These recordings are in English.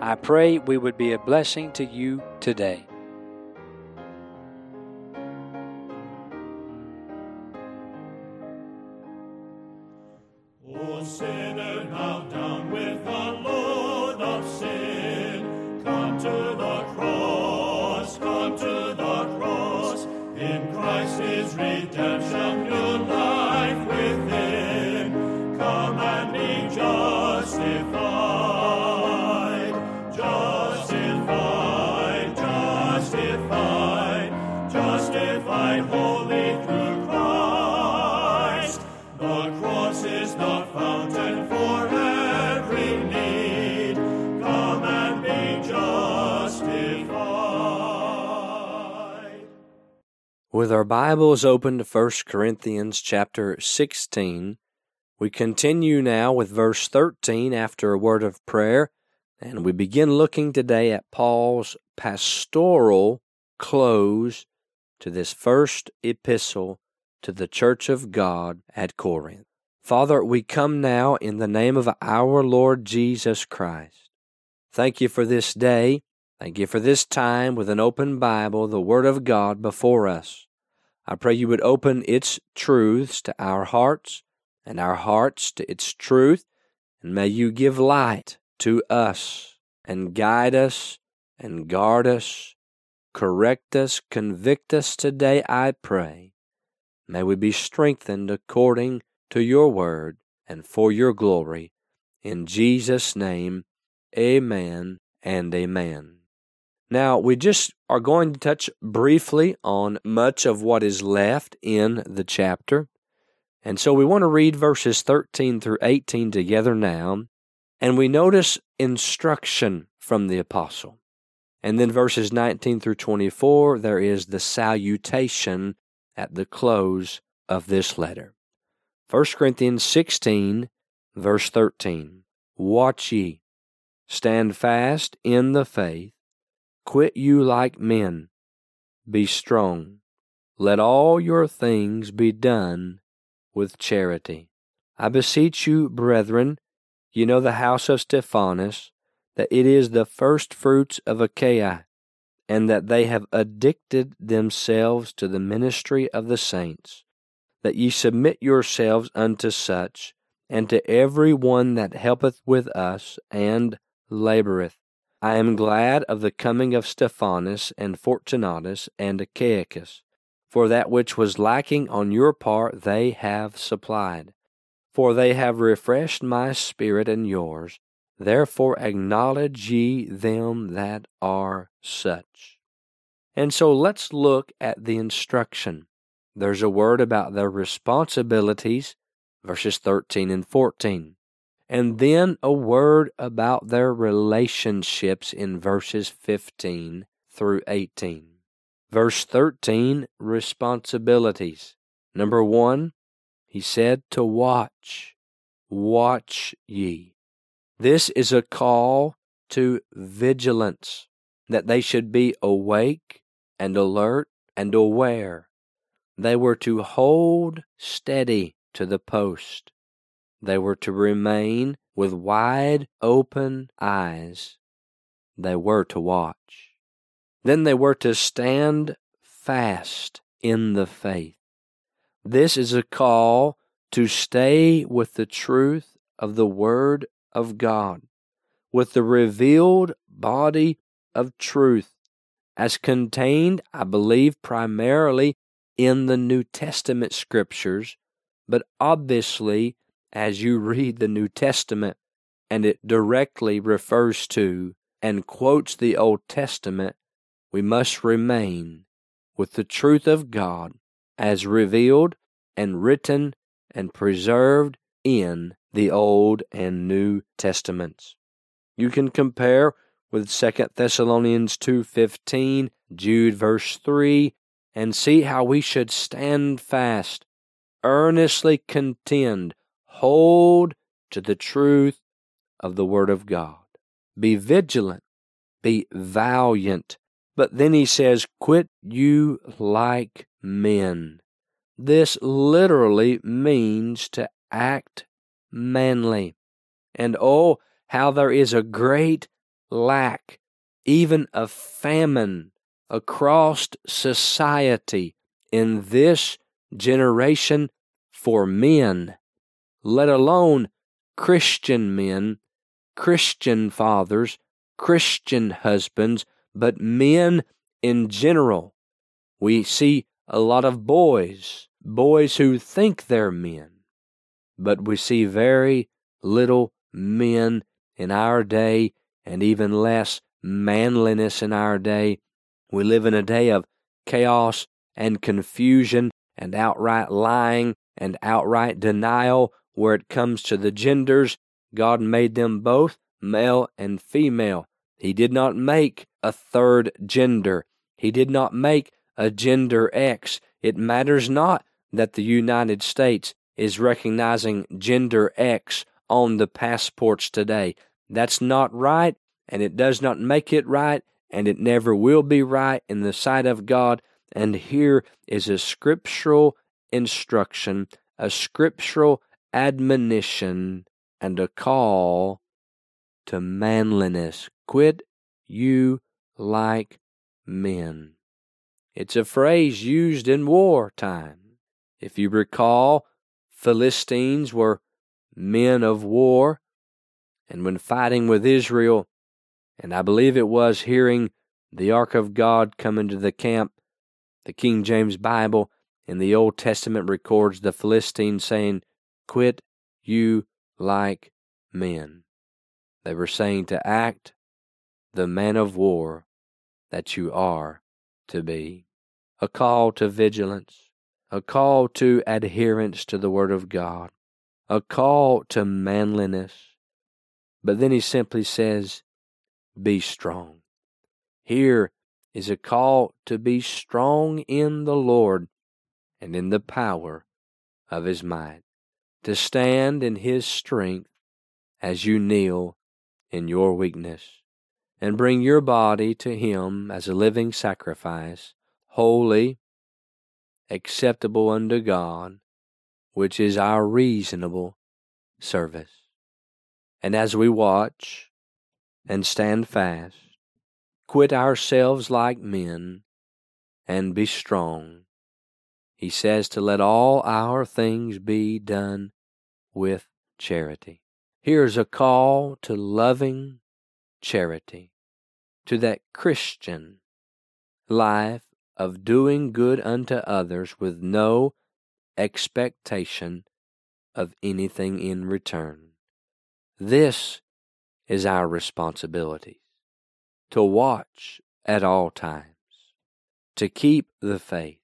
I pray we would be a blessing to you today. Sinner, bow down with the of sin. Come to the cross, come to the cross. In Christ is redemption, With our Bibles open to 1 Corinthians chapter 16, we continue now with verse 13 after a word of prayer, and we begin looking today at Paul's pastoral close to this first epistle to the church of God at Corinth. Father, we come now in the name of our Lord Jesus Christ. Thank you for this day. Thank you for this time with an open Bible, the Word of God before us. I pray you would open its truths to our hearts and our hearts to its truth, and may you give light to us and guide us and guard us, correct us, convict us today, I pray. May we be strengthened according to your word and for your glory. In Jesus' name, amen and amen. Now, we just are going to touch briefly on much of what is left in the chapter. And so we want to read verses 13 through 18 together now. And we notice instruction from the apostle. And then verses 19 through 24, there is the salutation at the close of this letter. 1 Corinthians 16, verse 13. Watch ye, stand fast in the faith, quit you like men, be strong. Let all your things be done with charity. I beseech you, brethren, you know the house of Stephanas, that it is the first fruits of Achaia, and that they have addicted themselves to the ministry of the saints, that ye submit yourselves unto such, and to every one that helpeth with us and laboureth. I am glad of the coming of Stephanas and Fortunatus and Achaicus, for that which was lacking on your part they have supplied. For they have refreshed my spirit and yours, therefore acknowledge ye them that are such. And so let's look at the instruction. There's a word about their responsibilities, verses 13 and 14. And then a word about their relationships in verses 15 through 18. Verse 13, responsibilities. Number one, he said to watch. Watch ye. This is a call to vigilance, that they should be awake and alert and aware. They were to hold steady to the post. They were to remain with wide open eyes. They were to watch. Then they were to stand fast in the faith. This is a call to stay with the truth of the Word of God, with the revealed body of truth as contained, I believe, primarily in the New Testament scriptures, but obviously, as you read the New Testament and it directly refers to and quotes the Old Testament, we must remain with the truth of God as revealed and written and preserved in the Old and New Testaments. You can compare with 2 Thessalonians 2:15, Jude verse 3, and see how we should stand fast, earnestly contend, hold to the truth of the word of God. Be vigilant, be valiant. But then he says, quit you like men. This literally means to act manly. And oh, how there is a great lack, even a famine, across society in this generation for men, let alone Christian men, Christian fathers, Christian husbands, but men in general. We see a lot of boys, boys who think they're men, but we see very little men in our day and even less manliness in our day. We live in a day of chaos and confusion and outright lying and outright denial where it comes to the genders. God made them both male and female. He did not make a third gender. He did not make a gender X. It matters not that the United States is recognizing gender X on the passports today. That's not right, and it does not make it right, and it never will be right in the sight of God. And here is a scriptural instruction, a scriptural admonition, and a call to manliness. Quit you like men. It's a phrase used in wartime. If you recall, Philistines were men of war, and when fighting with Israel, and I believe it was hearing the Ark of God come into the camp, the King James Bible in the Old Testament records the Philistines saying, Quit you like men. They were saying to act the man of war that you are to be. A call to vigilance, a call to adherence to the Word of God, a call to manliness. But then he simply says, Be strong. Here is a call to be strong in the Lord and in the power of his might, to stand in his strength as you kneel in your weakness, and bring your body to him as a living sacrifice, holy, acceptable unto God, which is our reasonable service. And as we watch and stand fast, quit ourselves like men, and be strong. He says to let all our things be done with charity. Here's a call to loving charity, to that Christian life of doing good unto others with no expectation of anything in return. This is our responsibility to watch at all times, to keep the faith,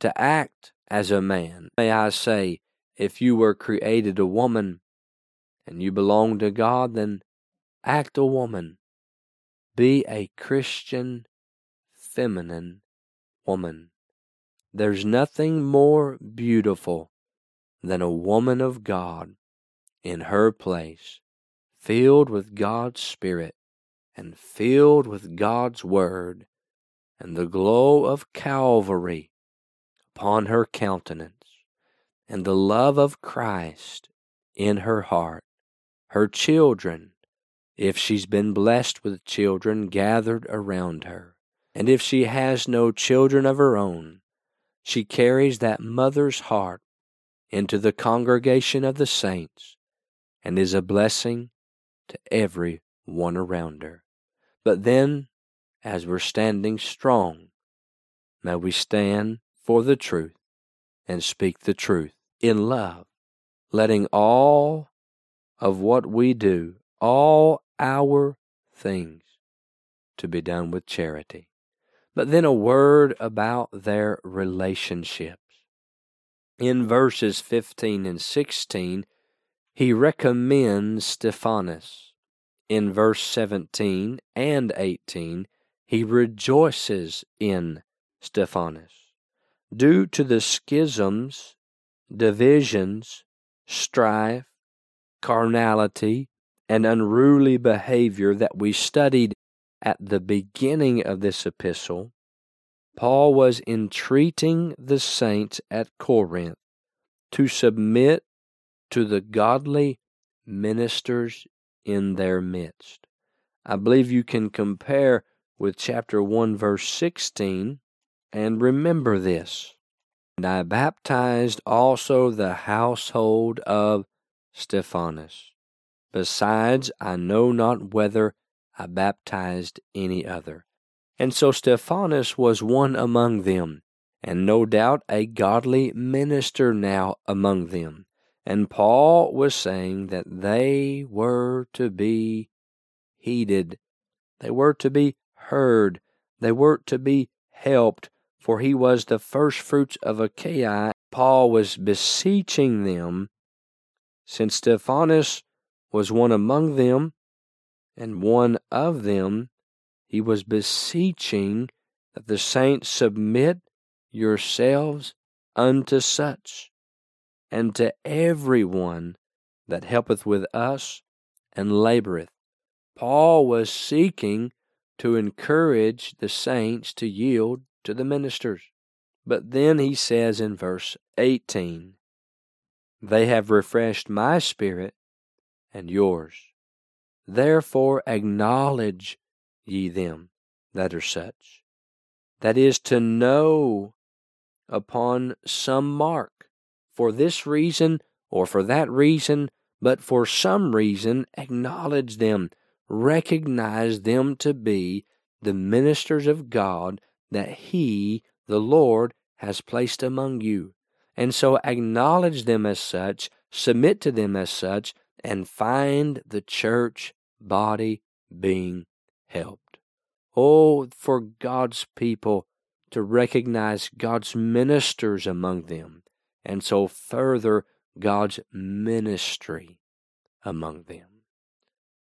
to act as a man. May I say, if you were created a woman and you belong to God, then act a woman. Be a Christian, feminine woman. There's nothing more beautiful than a woman of God in her place, filled with God's Spirit and filled with God's Word, and the glow of Calvary upon her countenance, and the love of Christ in her heart. Her children, if she's been blessed with children gathered around her, and if she has no children of her own, she carries that mother's heart into the congregation of the saints and is a blessing to every one around her. But then, as we're standing strong, may we stand for the truth and speak the truth in love, letting all of what we do, all our things, to be done with charity. But then a word about their relationships. In verses 15 and 16, he recommends Stephanas. In verse 17 and 18, he rejoices in Stephanas. Due to the schisms, divisions, strife, carnality, and unruly behavior that we studied at the beginning of this epistle, Paul was entreating the saints at Corinth to submit to the godly ministers in their midst. I believe you can compare with chapter 1, verse 16, and remember this. And I baptized also the household of Stephanas. Besides, I know not whether I baptized any other. And so Stephanas was one among them, and no doubt a godly minister now among them. And Paul was saying that they were to be heeded, they were to be heard, they were to be helped, for he was the first fruits of Achaia. Paul was beseeching them, since Stephanas was one among them, and one of them, he was beseeching that the saints submit yourselves unto such, and to every one that helpeth with us and laboreth. Paul was seeking to encourage the saints to yield to the ministers. But then he says in verse 18, They have refreshed my spirit and yours. Therefore acknowledge ye them that are such. That is to know upon some mark, for this reason or for that reason, but for some reason acknowledge them, recognize them to be the ministers of God that He, the Lord, has placed among you. And so acknowledge them as such, submit to them as such, and find the church body being helped. Oh, for God's people to recognize God's ministers among them, and so further God's ministry among them.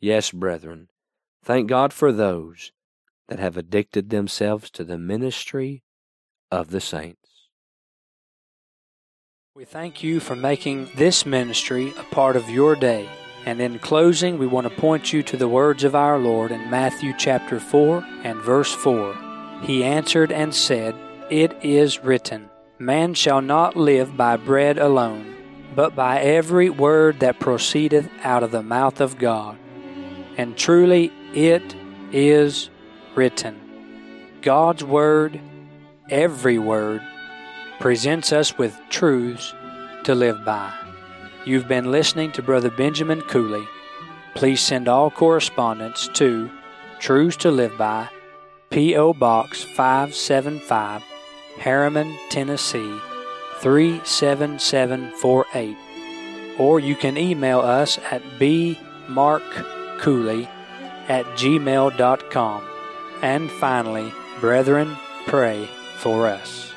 Yes, brethren, thank God for those that have addicted themselves to the ministry of the saints. We thank you for making this ministry a part of your day. And in closing, we want to point you to the words of our Lord in Matthew chapter 4 and verse 4. He answered and said, It is written, Man shall not live by bread alone, but by every word that proceedeth out of the mouth of God. And truly it is written. God's Word, every word, presents us with truths to live by. You've been listening to Brother Benjamin Cooley. Please send all correspondence to Truths to Live By, P.O. Box 575, Harriman, Tennessee 37748. Or you can email us at bmarkcooley at gmail.com. And finally, brethren, pray for us.